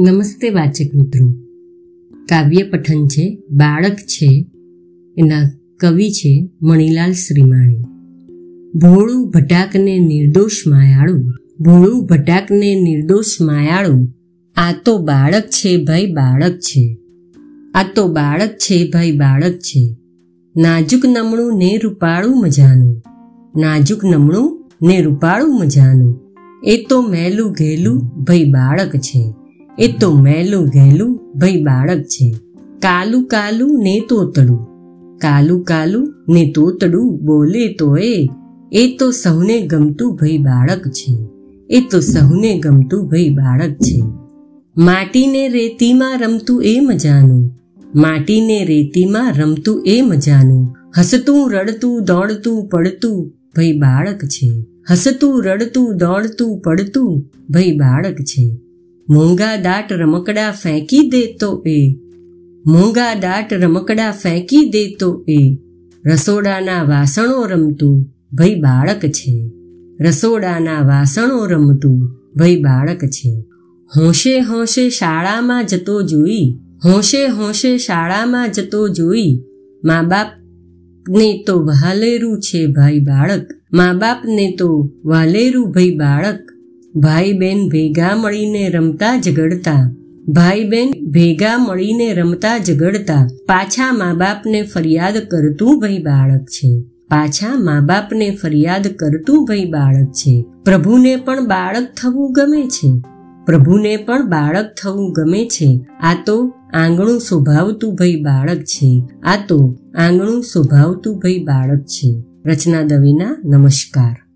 નમસ્તે વાચક મિત્રો. કાવ્ય પઠન છે, બાળક છે, એના કવિ છે મણિલાલ શ્રીમાણી ભોળું ભટાકને નિર્દોષ માયાળું, ભોળું ભટાકને નિર્દોષ માયાળું, આ તો બાળક છે ભાઈ બાળક છે, આ તો બાળક છે ભાઈ બાળક છે, નાજુક નમણું ને રૂપાળું મજાનું, નાજુક નમણું ને રૂપાળું મજાનું, એ તો મેલું ઘેલું ભાઈ બાળક છે એ તો મેલું ઘેલું ભાઈ બાળક છે. કાલું કાલું ને તોતડું. કાલું કાલું ને તોતડું બોલે તો એ એ તો સૌને ગમતું ભાઈ બાળક છે. એ તો સૌને ગમતું ભાઈ બાળક છે. માટીને રેતીમાં રમતું એ મજાનું. માટીને રેતીમાં રમતું એ મજાનું. હસતું, રડતું, દોડતું, પડતું ભાઈ બાળક છે. હસતું, રડતું, દોડતું, પડતું ભાઈ બાળક છે. મોંઘા દાટ રમકડા ફેંકી દેતો એ. મોંઘા દાટ રમકડા ફેંકી દેતો એ. રસોડાના વાસણો રમતું ભાઈ બાળક છે. રસોડાના વાસણો રમતું ભાઈ બાળક છે. હોંશે હોંશે શાળામાં જતો જોઈ, હોંશે હોંશે શાળામાં જતો જોઈ, મા બાપને તો વહાલેરું છે ભાઈ બાળક, મા બાપને તો વાલેરું ભાઈ બાળક. ભાઈ બહેન ભેગા મળીને રમતા ઝઘડતા. ભાઈ બહેન ભેગા મળીને રમતા ઝઘડતા. પાછા મા બાપને ફરિયાદ કરતું ભાઈ બાળક છે. પાછા મા બાપને ફરિયાદ કરતું ભાઈ બાળક છે. પ્રભુને પણ બાળક થવું ગમે છે. પ્રભુને પણ બાળક થવું ગમે છે. આ તો આંગણું શોભાવતું ભાઈ બાળક છે. આ તો આંગણું શોભાવતું ભાઈ બાળક છે. રચના દવેના નમસ્કાર.